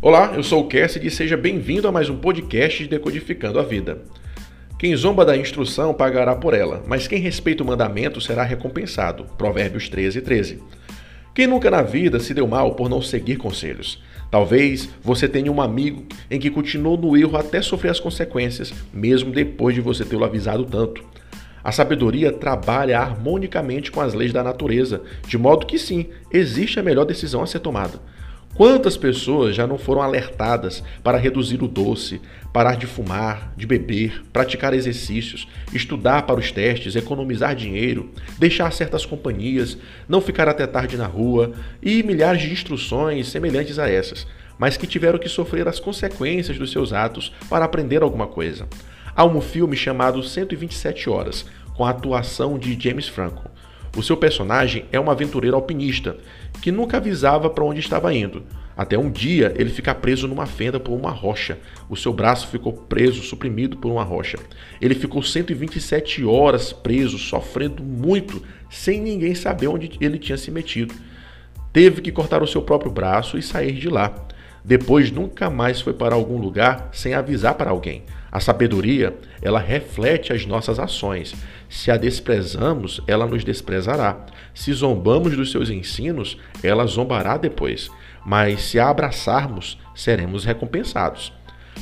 Olá, eu sou o Cassidy e seja bem-vindo a mais um podcast de Decodificando a Vida. Quem zomba da instrução pagará por ela, mas quem respeita o mandamento será recompensado. Provérbios 13, 13. Quem nunca na vida se deu mal por não seguir conselhos? Talvez você tenha um amigo em que continuou no erro até sofrer as consequências, mesmo depois de você tê-lo avisado tanto. A sabedoria trabalha harmonicamente com as leis da natureza, de modo que sim, existe a melhor decisão a ser tomada. Quantas pessoas já não foram alertadas para reduzir o doce, parar de fumar, de beber, praticar exercícios, estudar para os testes, economizar dinheiro, deixar certas companhias, não ficar até tarde na rua e milhares de instruções semelhantes a essas, mas que tiveram que sofrer as consequências dos seus atos para aprender alguma coisa. Há um filme chamado 127 Horas, com a atuação de James Franco. O seu personagem é um aventureiro alpinista que nunca avisava para onde estava indo. Até um dia ele fica preso numa fenda por uma rocha. O seu braço ficou preso, suprimido por uma rocha. Ele ficou 127 horas preso, sofrendo muito, sem ninguém saber onde ele tinha se metido. Teve que cortar o seu próprio braço e sair de lá. Depois nunca mais foi para algum lugar sem avisar para alguém. A sabedoria, ela reflete as nossas ações. Se a desprezamos, ela nos desprezará. Se zombamos dos seus ensinos, ela zombará depois. Mas se a abraçarmos, seremos recompensados.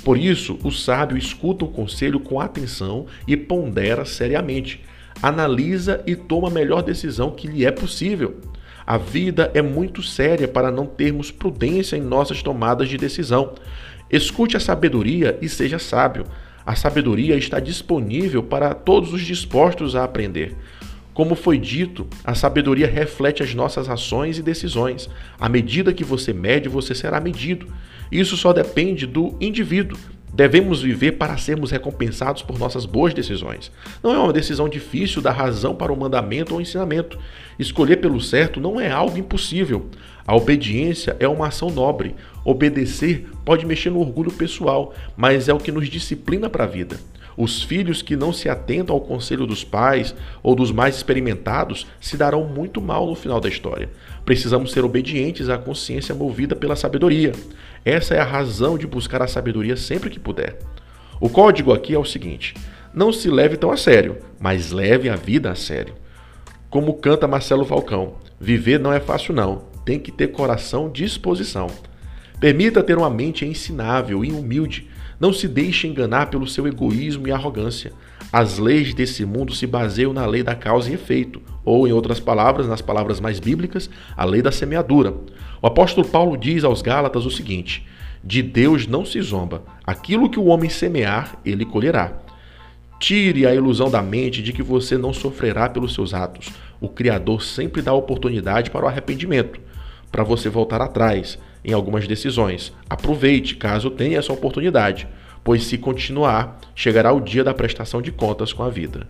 Por isso, o sábio escuta o conselho com atenção e pondera seriamente. Analisa e toma a melhor decisão que lhe é possível. A vida é muito séria para não termos prudência em nossas tomadas de decisão. Escute a sabedoria e seja sábio. A sabedoria está disponível para todos os dispostos a aprender. Como foi dito, a sabedoria reflete as nossas ações e decisões. À medida que você mede, você será medido. Isso só depende do indivíduo. Devemos viver para sermos recompensados por nossas boas decisões. Não é uma decisão difícil dar razão para o mandamento ou ensinamento. Escolher pelo certo não é algo impossível. A obediência é uma ação nobre. Obedecer pode mexer no orgulho pessoal, mas é o que nos disciplina para a vida. Os filhos que não se atentam ao conselho dos pais ou dos mais experimentados se darão muito mal no final da história. Precisamos ser obedientes à consciência movida pela sabedoria. Essa é a razão de buscar a sabedoria sempre que puder. O código aqui é o seguinte: não se leve tão a sério, mas leve a vida a sério. Como canta Marcelo Falcão, viver não é fácil não, tem que ter coração disposição. Permita ter uma mente ensinável e humilde não se deixe enganar pelo seu egoísmo e arrogância. As leis desse mundo se baseiam na lei da causa e efeito, ou, em outras palavras, nas palavras mais bíblicas, a lei da semeadura. O apóstolo Paulo diz aos Gálatas o seguinte: De Deus não se zomba, aquilo que o homem semear, ele colherá. Tire a ilusão da mente de que você não sofrerá pelos seus atos. O Criador sempre dá oportunidade para o arrependimento, para você voltar atrás, em algumas decisões. Aproveite caso tenha essa oportunidade, pois se continuar, chegará o dia da prestação de contas com a vida.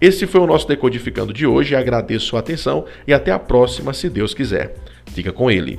Esse foi o nosso Decodificando de hoje, agradeço sua atenção e até a próxima, se Deus quiser. Fica com ele.